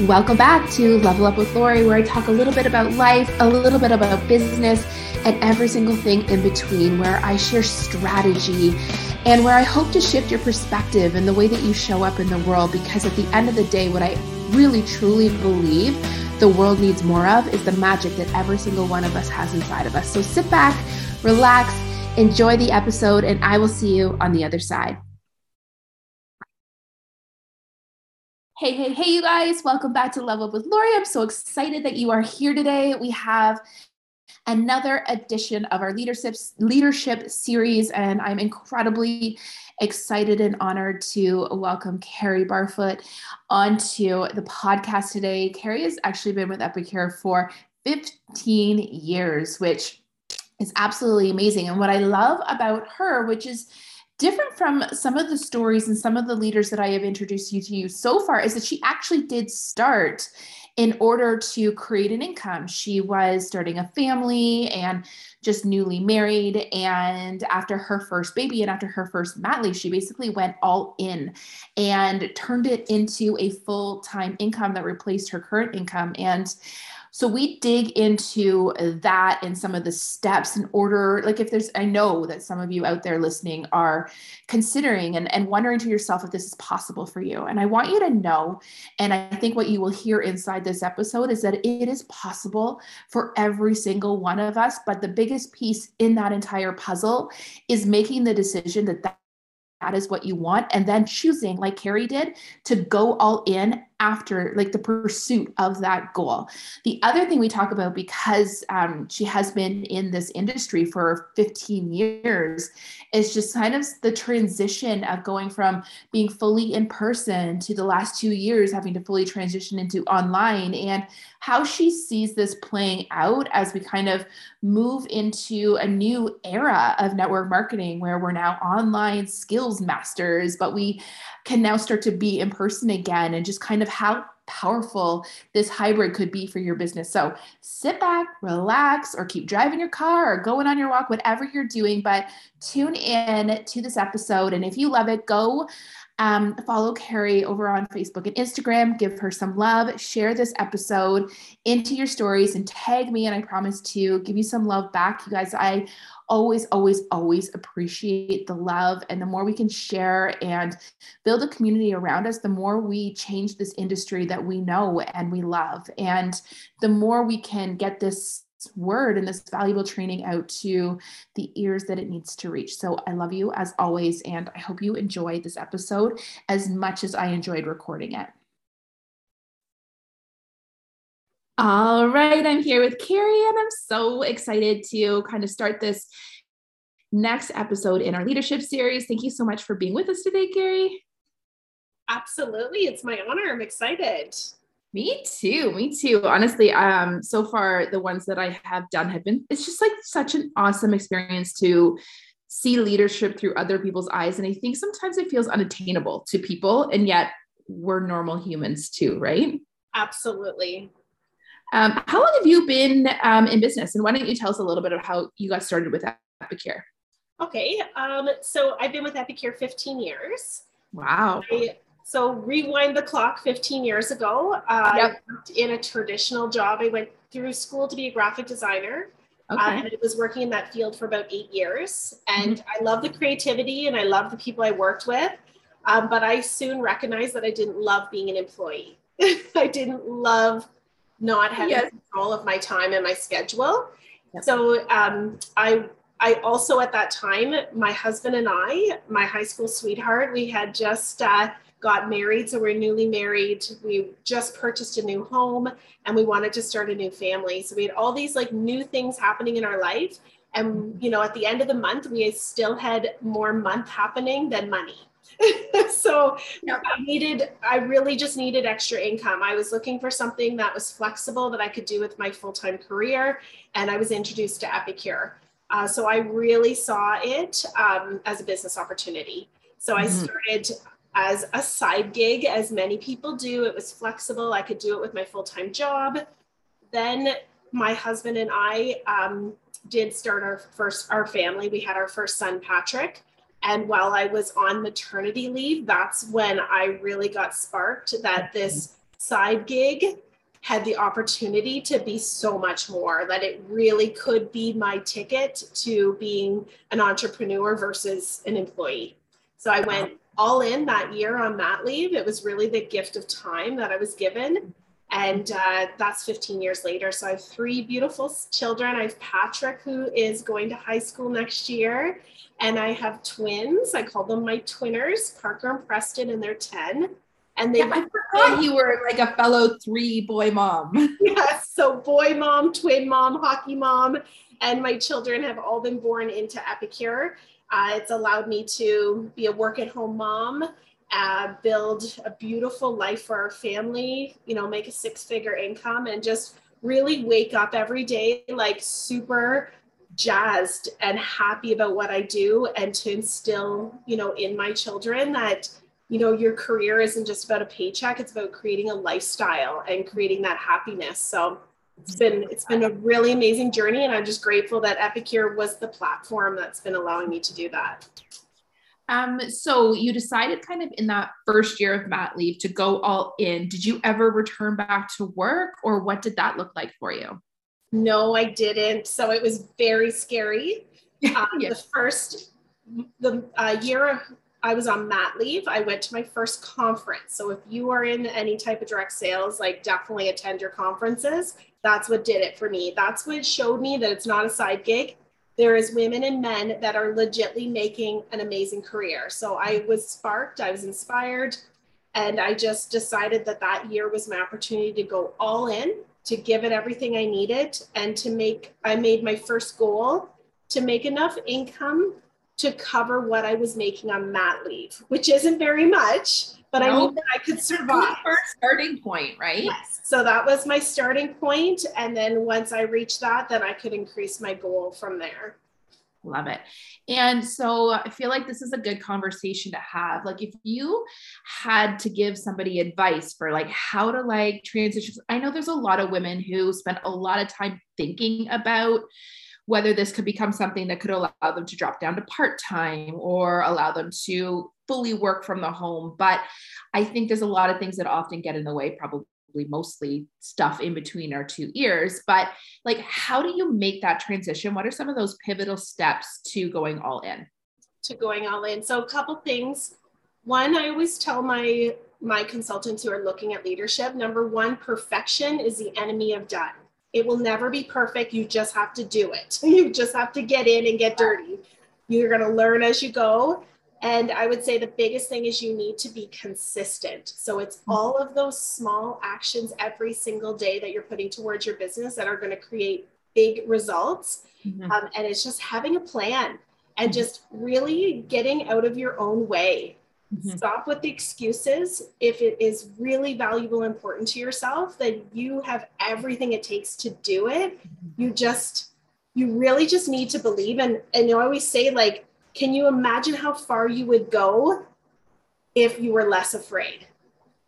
Welcome back to Level Up with Lori, where I talk a little bit about life, a little bit about business, and every single thing in between, where I share strategy and where I hope to shift your perspective and the way that you show up in the world. Because at the end of the day, what I really truly believe the world needs more of is the magic that every single one of us has inside of us. So sit back, relax, enjoy the episode, and I will see you on the other side. Hey, hey, hey, you guys, welcome back to Level Up with Lori. I'm so excited that you are here today. We have another edition of our leadership leadership series, and I'm incredibly excited and honored to welcome Carrie Barfoot onto the podcast today. Carrie has actually been with Epicure for 15 years, which is absolutely amazing. And what I love about her, which is different from some of the stories and some of the leaders that I have introduced you to you so far is that she actually did start in order to create an income. She was starting a family and just newly married. And after her first baby and after her first mat leave, she basically went all in and turned it into a full time income that replaced her current income. And so we dig into that and some of the steps in order, like if there's, I know that some of you out there listening are considering and, and wondering to yourself if this is possible for you. And I want you to know, and I think what you will hear inside this episode is that it is possible for every single one of us. But the biggest piece in that entire puzzle is making the decision that that that is what you want and then choosing like carrie did to go all in after like the pursuit of that goal. The other thing we talk about because um, she has been in this industry for 15 years is just kind of the transition of going from being fully in person to the last two years having to fully transition into online and how she sees this playing out as we kind of move into a new era of network marketing where we're now online skills masters, but we can now start to be in person again and just kind of how powerful this hybrid could be for your business. So sit back, relax, or keep driving your car or going on your walk, whatever you're doing. But tune in to this episode. And if you love it, go um, follow Carrie over on Facebook and Instagram. Give her some love. Share this episode into your stories and tag me. And I promise to give you some love back. You guys, I always, always, always appreciate the love. And the more we can share and build a community around us, the more we change this industry that we know and we love. And the more we can get this word and this valuable training out to the ears that it needs to reach. So I love you as always, and I hope you enjoyed this episode as much as I enjoyed recording it. All right, I'm here with Carrie, and I'm so excited to kind of start this next episode in our leadership series. Thank you so much for being with us today, Carrie. Absolutely. It's my honor. I'm excited. Me too. Me too. Honestly, um, so far the ones that I have done have been it's just like such an awesome experience to see leadership through other people's eyes. And I think sometimes it feels unattainable to people, and yet we're normal humans too, right? Absolutely. Um, how long have you been um, in business? And why don't you tell us a little bit of how you got started with Epicure? Okay. Um, so I've been with Epicure 15 years. Wow. I so rewind the clock 15 years ago. Uh, yep. In a traditional job, I went through school to be a graphic designer. Uh, okay. Uh, and I was working in that field for about eight years. And mm-hmm. I love the creativity and I love the people I worked with. Um, but I soon recognized that I didn't love being an employee. I didn't love not having yes. control of my time and my schedule. Yep. So um, I I also at that time, my husband and I, my high school sweetheart, we had just uh, got married. So we're newly married. We just purchased a new home and we wanted to start a new family. So we had all these like new things happening in our life. And, you know, at the end of the month, we still had more month happening than money. so yeah. I needed, I really just needed extra income. I was looking for something that was flexible that I could do with my full time career. And I was introduced to Epicure. Uh, so I really saw it um, as a business opportunity. So mm-hmm. I started as a side gig, as many people do. It was flexible. I could do it with my full time job. Then my husband and I um, did start our first our family. We had our first son, Patrick. And while I was on maternity leave, that's when I really got sparked that this side gig had the opportunity to be so much more that it really could be my ticket to being an entrepreneur versus an employee. So I went all in that year on mat leave. It was really the gift of time that I was given. And uh, that's 15 years later. So I have three beautiful children. I have Patrick, who is going to high school next year. And I have twins. I call them my twinners, Parker and Preston, and they're 10 and they yeah, I forgot you were like a fellow three boy mom. yes, so boy mom, twin mom, hockey mom, and my children have all been born into Epicure. Uh, it's allowed me to be a work at home mom, uh, build a beautiful life for our family, you know, make a six figure income, and just really wake up every day like super jazzed and happy about what I do and to instill, you know, in my children that you know your career isn't just about a paycheck it's about creating a lifestyle and creating that happiness. So it's been it's been a really amazing journey and i'm just grateful that epicure was the platform that's been allowing me to do that um, so you decided kind of in that first year of mat leave to go all in. Did you ever return back to work or what did that look like for you? No, I didn't. So it was very scary. Um, yes. The first, the uh, year I was on mat leave. I went to my first conference. So if you are in any type of direct sales, like definitely attend your conferences. That's what did it for me. That's what showed me that it's not a side gig. There is women and men that are legitly making an amazing career. So I was sparked, I was inspired, and I just decided that that year was my opportunity to go all in, to give it everything I needed, and to make, I made my first goal to make enough income to cover what I was making on mat leave, which isn't very much, but I knew that I could survive. First starting point, right? Yes. So that was my starting point, and then once I reached that, then I could increase my goal from there. Love it. And so I feel like this is a good conversation to have. Like if you had to give somebody advice for like how to like transition, I know there's a lot of women who spend a lot of time thinking about whether this could become something that could allow them to drop down to part time or allow them to fully work from the home. But I think there's a lot of things that often get in the way, probably mostly stuff in between our two ears. But like, how do you make that transition? What are some of those pivotal steps to going all in? To going all in. So, a couple things. One, I always tell my my consultants who are looking at leadership number one perfection is the enemy of done it will never be perfect. You just have to do it. You just have to get in and get dirty. You're going to learn as you go. And I would say the biggest thing is you need to be consistent. So it's mm-hmm. all of those small actions every single day that you're putting towards your business that are going to create big results. Mm-hmm. Um, and it's just having a plan and mm-hmm. just really getting out of your own way. Mm-hmm. Stop with the excuses. If it is really valuable and important to yourself, then you have everything it takes to do it. Mm-hmm. You just, you really just need to believe. And, and you always say, like, can you imagine how far you would go if you were less afraid?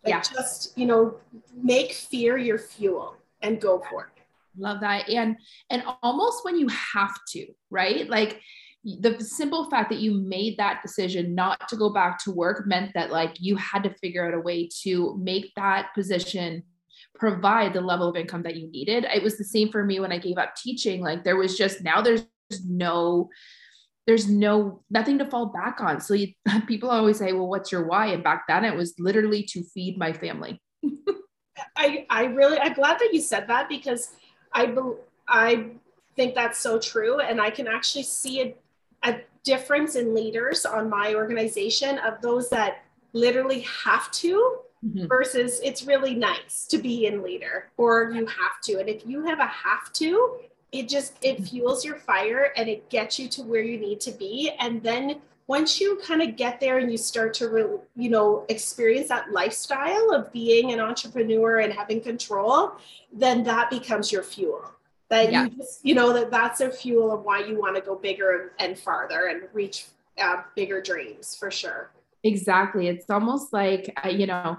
Like yeah. just, you know, make fear your fuel and go for it. Love that. And and almost when you have to, right? Like the simple fact that you made that decision not to go back to work meant that like you had to figure out a way to make that position provide the level of income that you needed it was the same for me when i gave up teaching like there was just now there's no there's no nothing to fall back on. So you, people always say well what's your why? And back then it was literally to feed my family. I i really i'm glad that you said that because i i think that's so true. And i can actually see it a difference in leaders on my organization of those that literally have to mm-hmm. versus it's really nice to be in leader or you have to. And if you have a have to it just it fuels your fire and it gets you to where you need to be. And then once you kind of get there and you start to re, you know experience that lifestyle of being an entrepreneur and having control then that becomes your fuel. That yeah. you just you know that that's a fuel of why you want to go bigger and farther and reach uh, bigger dreams for sure exactly. It's almost like uh, you know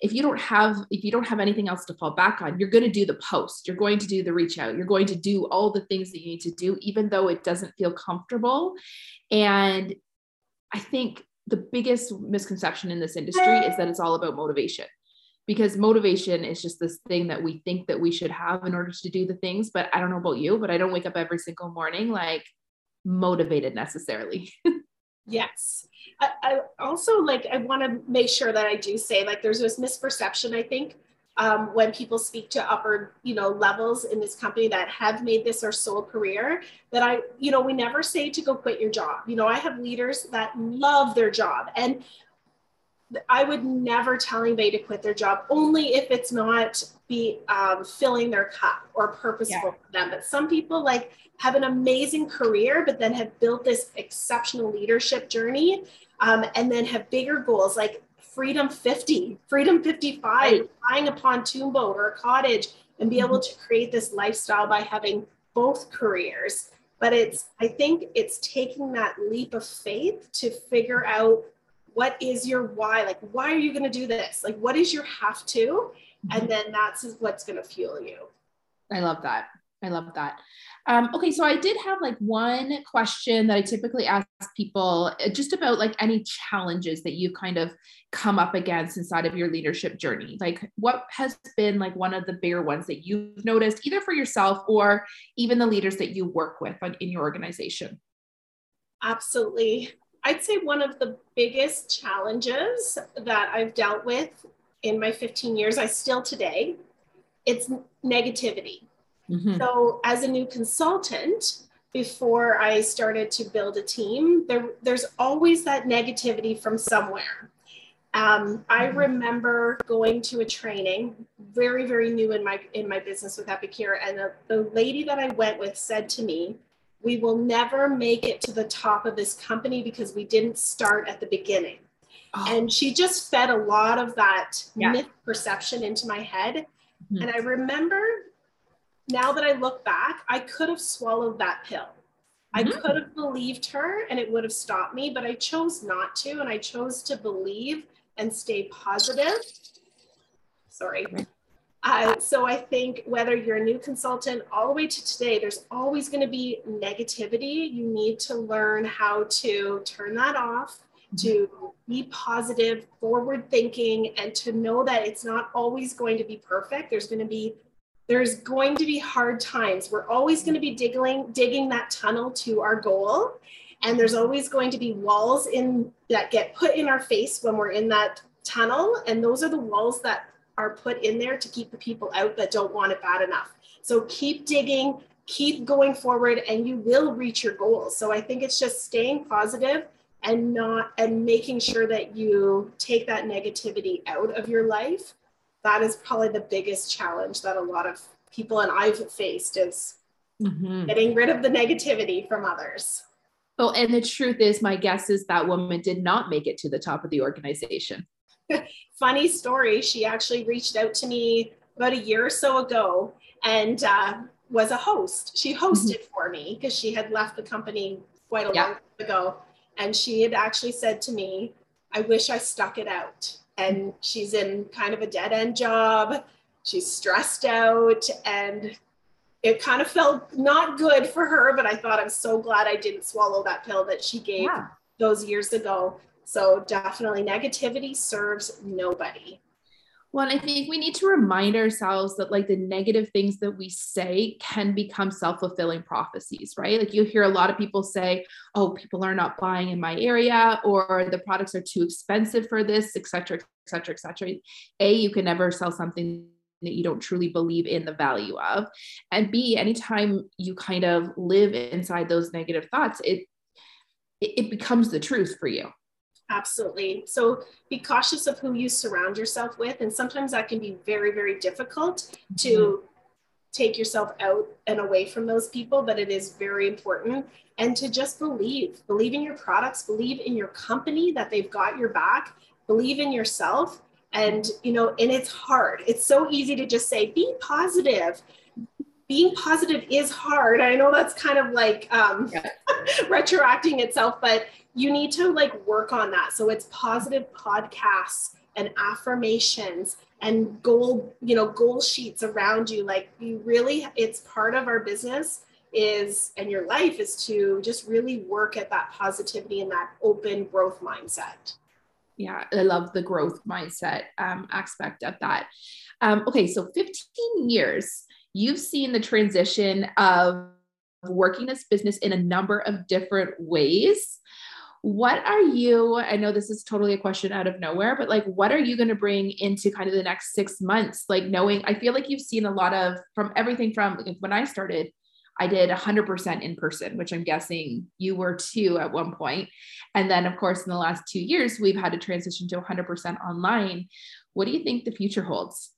if you don't have if you don't have anything else to fall back on you're going to do the post. You're going to do the reach out. You're going to do all the things that you need to do even though it doesn't feel comfortable. And i think the biggest misconception in this industry is that it's all about motivation because motivation is just this thing that we think that we should have in order to do the things. But i don't know about you but i don't wake up every single morning like motivated necessarily yes. I, I, also like i want to make sure that i do say like there's this misperception i think um, when people speak to upper you know levels in this company that have made this their sole career that i you know we never say to go quit your job. You know i have leaders that love their job and I would never tell anybody to quit their job, only if it's not be um, filling their cup or purposeful yeah. for them. But some people like have an amazing career, but then have built this exceptional leadership journey, um, and then have bigger goals like Freedom 50, Freedom 55, right. buying a pontoon boat or a cottage, and be mm-hmm. able to create this lifestyle by having both careers. But it's, I think it's taking that leap of faith to figure out what is your why? Like why are you going to do this? Like what is your have to? And mm-hmm. then that's what's going to fuel you. I love that. I love that. Um, okay so i did have like one question that i typically ask people uh, just about like any challenges that you've kind of come up against inside of your leadership journey. Like what has been like one of the bigger ones that you've noticed either for yourself or even the leaders that you work with in your organization? Absolutely I'd say one of the biggest challenges that I've dealt with in my 15 years, I still today, it's negativity. Mm-hmm. So, as a new consultant, before I started to build a team, there, there's always that negativity from somewhere. Um, I mm-hmm. remember going to a training, very, very new in my in my business with Epicure, and the, the lady that I went with said to me, we will never make it to the top of this company because we didn't start at the beginning. Oh. And she just fed a lot of that yeah. myth perception into my head. Mm-hmm. And I remember now that I look back, I could have swallowed that pill. Mm-hmm. I could have believed her and it would have stopped me, but I chose not to. And I chose to believe and stay positive. Sorry. Uh, so I think whether you're a new consultant all the way to today, there's always going to be negativity. You need to learn how to turn that off, to be positive, forward thinking, and to know that it's not always going to be perfect. There's going to be there's going to be hard times. We're always going to be digging digging that tunnel to our goal. And there's always going to be walls in that get put in our face when we're in that tunnel. And those are the walls that are put in there to keep the people out that don't want it bad enough. So keep digging, keep going forward, and you will reach your goals. So I think it's just staying positive and not and making sure that you take that negativity out of your life. That is probably the biggest challenge that a lot of people and I've faced is mm-hmm. getting rid of the negativity from others. Well, and the truth is, my guess is that woman did not make it to the top of the organization. funny story. She actually reached out to me about a year or so ago and uh, was a host. She hosted mm-hmm. for me because she had left the company quite a long time ago. And she had actually said to me, I wish I stuck it out. And she's in kind of a dead end job. She's stressed out and it kind of felt not good for her, but I thought I'm so glad I didn't swallow that pill that she gave yeah. those years ago. So definitely negativity serves nobody. Well, I think we need to remind ourselves that like the negative things that we say can become self-fulfilling prophecies, right? Like you hear a lot of people say, "Oh, people are not buying in my area," or "The products are too expensive for this," etc., etc., etc. A, you can never sell something that you don't truly believe in the value of, and B, anytime you kind of live inside those negative thoughts, it it becomes the truth for you Absolutely. So be cautious of who you surround yourself with. And sometimes that can be very, very difficult to mm-hmm. take yourself out and away from those people, but it is very important. And to just believe, believe in your products, believe in your company that they've got your back, believe in yourself. And, you know, and it's hard. It's so easy to just say, be positive being positive is hard. I know that's kind of like um, yeah. retroacting itself, but you need to like work on that. So it's positive podcasts and affirmations and goal, you know, goal sheets around you. Like you really, it's part of our business is and your life is to just really work at that positivity and that open growth mindset. yeah i love the growth mindset um, aspect of that um, okay so 15 years you've seen the transition of working this business in a number of different ways what are you i know this is totally a question out of nowhere but like what are you going to bring into kind of the next six months like knowing i feel like you've seen a lot of from everything from like when i started I did 100% in person, which I'm guessing you were too at one point. And then, of course, in the last two years, we've had to transition to 100% online. What do you think the future holds?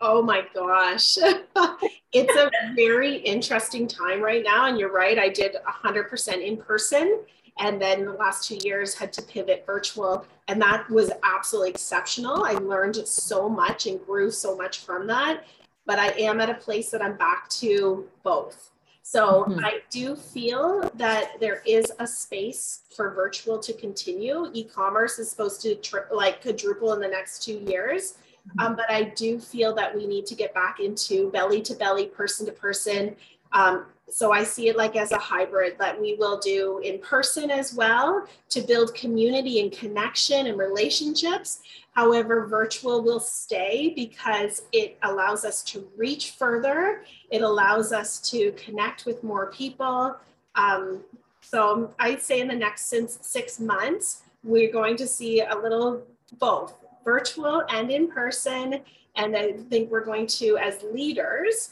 Oh my gosh. it's a very interesting time right now. And you're right, I did 100% in person. And then the last two years had to pivot virtual. And that was absolutely exceptional. I learned so much and grew so much from that. But I am at a place that I'm back to both. So mm-hmm. I do feel that there is a space for virtual to continue. E-commerce is supposed to tri- like quadruple in the next two years. Mm-hmm. Um, but I do feel that we need to get back into belly to belly, person to person. Um, so I see it like as a hybrid that we will do in person as well to build community and connection and relationships. However, virtual will stay because it allows us to reach further. It allows us to connect with more people. Um, so I'd say in the next six months, we're going to see a little both virtual and in person. And I think we're going to, as leaders,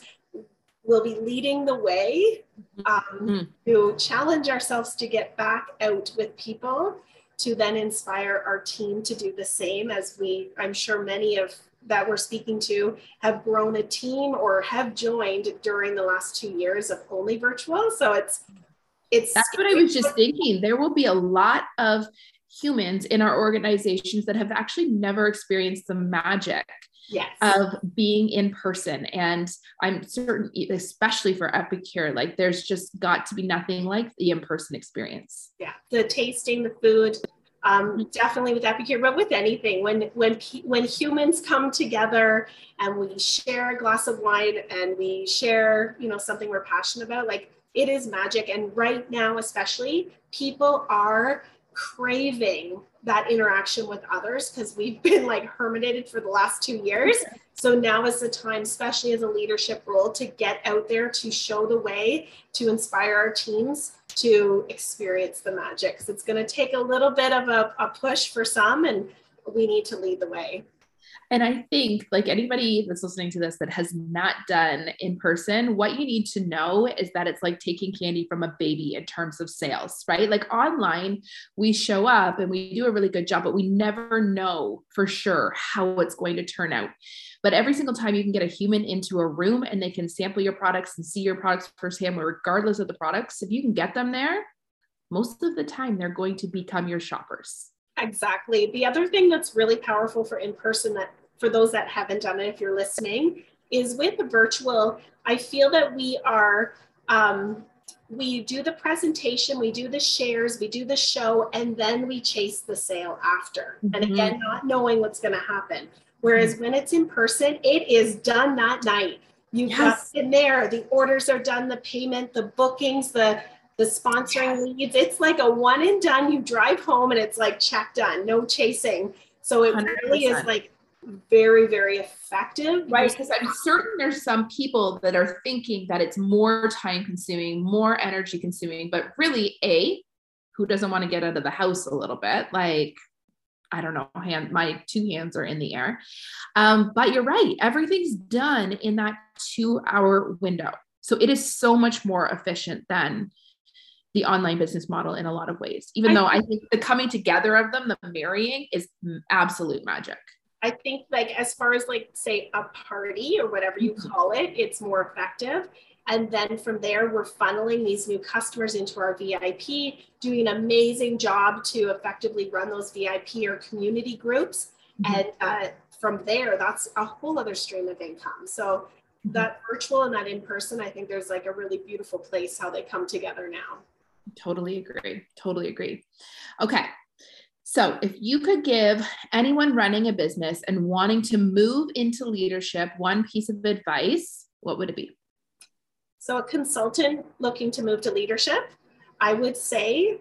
will be leading the way um, mm-hmm. to challenge ourselves to get back out with people to then inspire our team to do the same as we i'm sure many of that we're speaking to have grown a team or have joined during the last two years of only virtual so it's it's that's what i was just thinking there will be a lot of humans in our organizations that have actually never experienced the magic yes. of being in person. And I'm certain, especially for Epicure, like there's just got to be nothing like the in person experience. Yeah, the tasting, the food, um, mm-hmm. definitely with Epicure, but with anything, when when when humans come together and we share a glass of wine and we share, you know, something we're passionate about, like it is magic. And right now, especially, people are craving that interaction with others because we've been like hermitated for the last two years. So now is the time, especially as a leadership role, to get out there to show the way, to inspire our teams to experience the magic. So it's going to take a little bit of a, a push for some, and we need to lead the way. And I think, like anybody that's listening to this that has not done in person, what you need to know is that it's like taking candy from a baby in terms of sales, right? Like online, we show up and we do a really good job, but we never know for sure how it's going to turn out. But every single time you can get a human into a room and they can sample your products and see your products firsthand, regardless of the products, if you can get them there, most of the time they're going to become your shoppers. Exactly. The other thing that's really powerful for in person that for those that haven't done it, if you're listening, is with the virtual, I feel that we are um, we do the presentation, we do the shares, we do the show, and then we chase the sale after. Mm-hmm. And again, not knowing what's going to happen. Whereas mm-hmm. when it's in person, it is done that night. You've yes. got in there, the orders are done, the payment, the bookings, the the sponsoring yes. leads. It's like a one and done. You drive home and it's like check done, no chasing. So it 100%. really is like very, very effective. Right. Because I'm certain there's some people that are thinking that it's more time consuming, more energy consuming, but really, A, who doesn't want to get out of the house a little bit? Like, I don't know, hand my two hands are in the air. Um, but you're right, everything's done in that two hour window. So it is so much more efficient than the online business model in a lot of ways, even I though think, I think the coming together of them, the marrying is absolute magic. I think like as far as like say a party or whatever you mm-hmm. call it, it's more effective. And then from there, we're funneling these new customers into our VIP, doing an amazing job to effectively run those VIP or community groups. Mm-hmm. And uh, from there, that's a whole other stream of income. So mm-hmm. that virtual and that in person, I think there's like a really beautiful place how they come together now. Totally agree. Totally agree. Okay. So, if you could give anyone running a business and wanting to move into leadership one piece of advice, what would it be? So, a consultant looking to move to leadership, I would say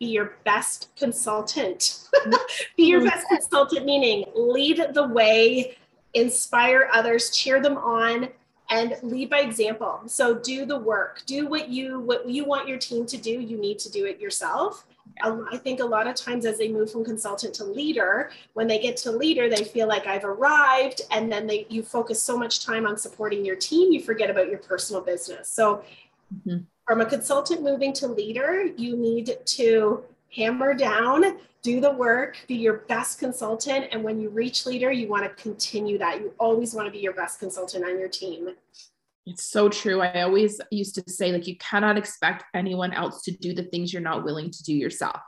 be your best consultant. be your mm-hmm. best consultant, meaning lead the way, inspire others, cheer them on, and lead by example. So do the work, do what you what you want your team to do. You need to do it yourself. I think a lot of times as they move from consultant to leader, when they get to leader, they feel like I've arrived, and then they you focus so much time on supporting your team, you forget about your personal business. So mm-hmm. from a consultant moving to leader, you need to hammer down, do the work, be your best consultant. And when you reach leader, you want to continue that. You always want to be your best consultant on your team. It's so true. I always used to say, like, you cannot expect anyone else to do the things you're not willing to do yourself.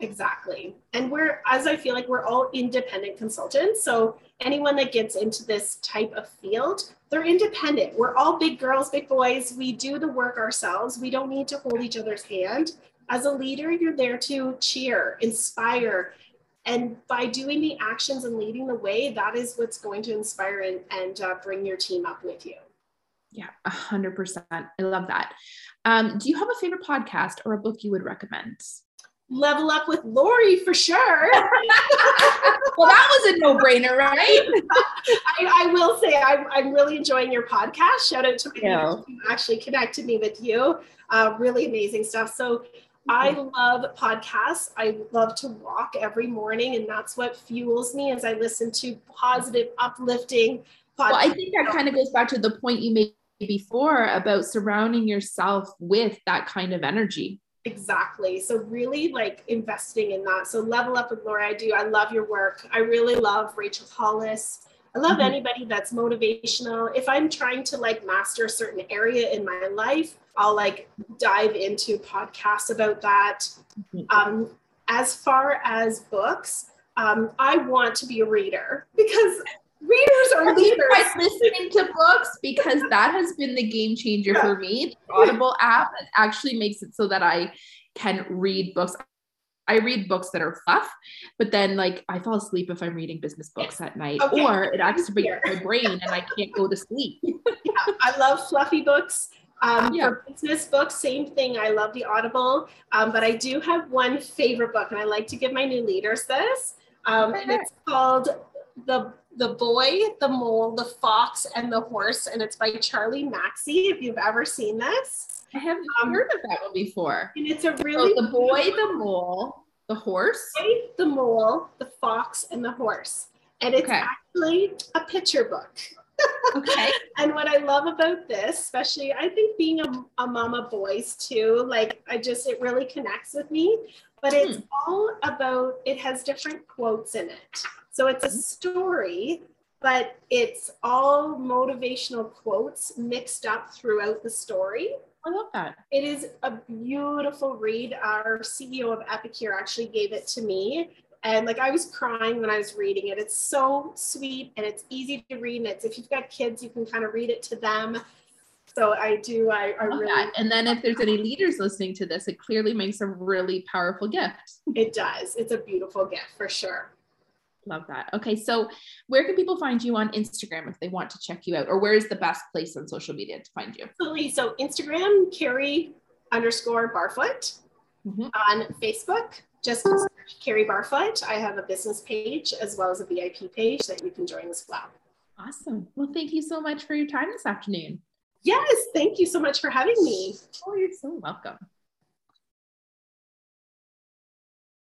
Exactly. And we're, as I feel like we're all independent consultants. So anyone that gets into this type of field, they're independent. We're all big girls, big boys. We do the work ourselves. We don't need to hold each other's hand. As a leader, you're there to cheer, inspire, and by doing the actions and leading the way, that is what's going to inspire and, and uh, bring your team up with you. Yeah, a hundred percent. I love that. Um, do you have a favorite podcast or a book you would recommend? Level Up with Lori for sure. well, that was a no-brainer, right? I, I, will say I'm, I'm really enjoying your podcast. Shout out to yeah. who actually connected me with you. Uh, really amazing stuff. So I love podcasts. I love to walk every morning, and that's what fuels me as I listen to positive, uplifting podcasts. Well, I think that kind of goes back to the point you made before about surrounding yourself with that kind of energy. Exactly. So really like investing in that. So level up with Laura. I do. I love your work. I really love Rachel Hollis. I love mm-hmm. anybody that's motivational. If I'm trying to like master a certain area in my life, I'll like dive into podcasts about that. Mm-hmm. Um, as far as books, um, I want to be a reader because readers are leaders. listening to books because that has been the game changer yeah. for me. The Audible app actually makes it so that I can read books. I read books that are fluff, but then like I fall asleep if I'm reading business books at night, okay. or it activates my brain and I can't go to sleep. yeah, I love fluffy books. Um, yeah. For business books, same thing. I love the Audible, um, but I do have one favorite book, and I like to give my new leaders this. Um, and it's called the the boy, the mole, the fox, and the horse, and it's by Charlie Mackesy, If you've ever seen this, I haven't um, heard of that one before. And it's a really so the boy, the mole, the horse, the, boy, the mole, the fox, and the horse, and it's okay. actually a picture book. okay. and what I love about this, especially I think being a, a mama boys too, like I just it really connects with me. But it's hmm. all about it has different quotes in it. So it's a story, but it's all motivational quotes mixed up throughout the story. I love that. It is a beautiful read. Our CEO of Epicure actually gave it to me. And like I was crying when I was reading it. It's so sweet and it's easy to read. And it's if you've got kids, you can kind of read it to them. So I do, I, I really. That. And then if there's any leaders listening to this, it clearly makes a really powerful gift. It does. It's a beautiful gift for sure. Love that. Okay, so where can people find you on Instagram if they want to check you out, or where is the best place on social media to find you? Absolutely. So Instagram, Carrie underscore Barfoot. Mm-hmm. On Facebook, just Carrie Barfoot. I have a business page as well as a VIP page that you can join as well. Awesome. Well, thank you so much for your time this afternoon. Yes, thank you so much for having me. Oh, you're so welcome.